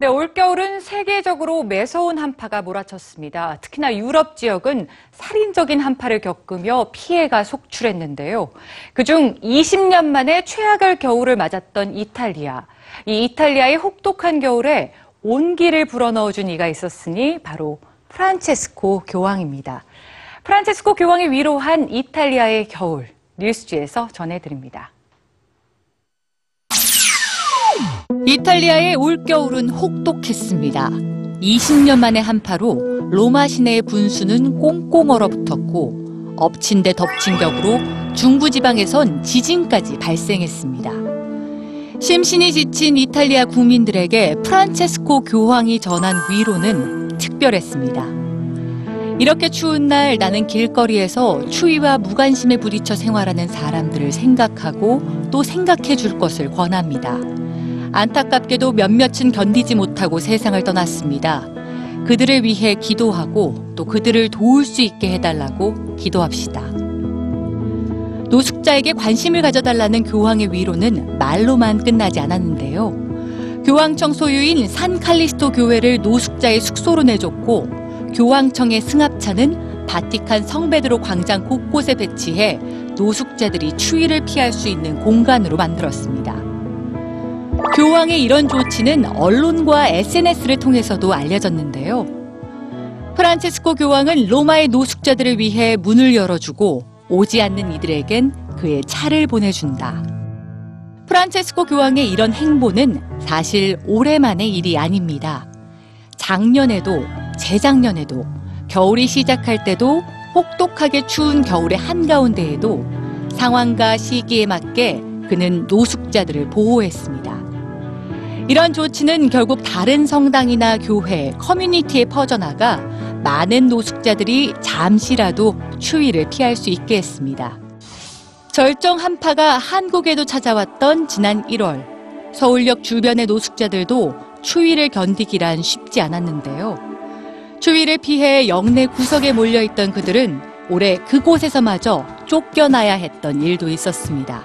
네, 올겨울은 세계적으로 매서운 한파가 몰아쳤습니다. 특히나 유럽 지역은 살인적인 한파를 겪으며 피해가 속출했는데요. 그중 20년 만에 최악의 겨울을 맞았던 이탈리아. 이 이탈리아의 혹독한 겨울에 온기를 불어넣어준 이가 있었으니 바로 프란체스코 교황입니다. 프란체스코 교황이 위로한 이탈리아의 겨울. 뉴스지에서 전해드립니다. 이탈리아의 올겨울은 혹독했습니다. 20년 만의 한파로 로마 시내의 분수는 꽁꽁 얼어붙었고 엎친 데 덮친 격으로 중부지방에선 지진까지 발생했습니다. 심신이 지친 이탈리아 국민들에게 프란체스코 교황이 전한 위로는 특별했습니다. 이렇게 추운 날 나는 길거리에서 추위와 무관심에 부딪혀 생활하는 사람들을 생각하고 또 생각해 줄 것을 권합니다. 안타깝게도 몇몇은 견디지 못하고 세상을 떠났습니다. 그들을 위해 기도하고 또 그들을 도울 수 있게 해달라고 기도합시다. 노숙자에게 관심을 가져달라는 교황의 위로는 말로만 끝나지 않았는데요. 교황청 소유인 산 칼리스토 교회를 노숙자의 숙소로 내줬고 교황청의 승합차는 바티칸 성베드로 광장 곳곳에 배치해 노숙자들이 추위를 피할 수 있는 공간으로 만들었습니다. 교황의 이런 조치는 언론과 SNS를 통해서도 알려졌는데요. 프란체스코 교황은 로마의 노숙자들을 위해 문을 열어주고 오지 않는 이들에겐 그의 차를 보내준다. 프란체스코 교황의 이런 행보는 사실 오래만의 일이 아닙니다. 작년에도 재작년에도 겨울이 시작할 때도 혹독하게 추운 겨울의 한가운데에도 상황과 시기에 맞게 그는 노숙자들을 보호했습니다. 이런 조치는 결국 다른 성당이나 교회, 커뮤니티에 퍼져나가 많은 노숙자들이 잠시라도 추위를 피할 수 있게 했습니다. 절정 한파가 한국에도 찾아왔던 지난 1월, 서울역 주변의 노숙자들도 추위를 견디기란 쉽지 않았는데요. 추위를 피해 영내 구석에 몰려있던 그들은 올해 그곳에서마저 쫓겨나야 했던 일도 있었습니다.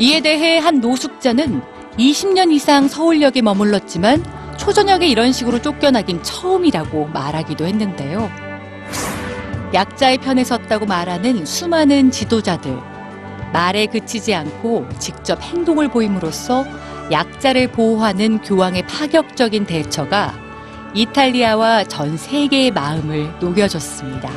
이에 대해 한 노숙자는 20년 이상 서울역에 머물렀지만 초저녁에 이런 식으로 쫓겨나긴 처음이라고 말하기도 했는데요. 약자의 편에 섰다고 말하는 수많은 지도자들. 말에 그치지 않고 직접 행동을 보임으로써 약자를 보호하는 교황의 파격적인 대처가 이탈리아와 전 세계의 마음을 녹여줬습니다.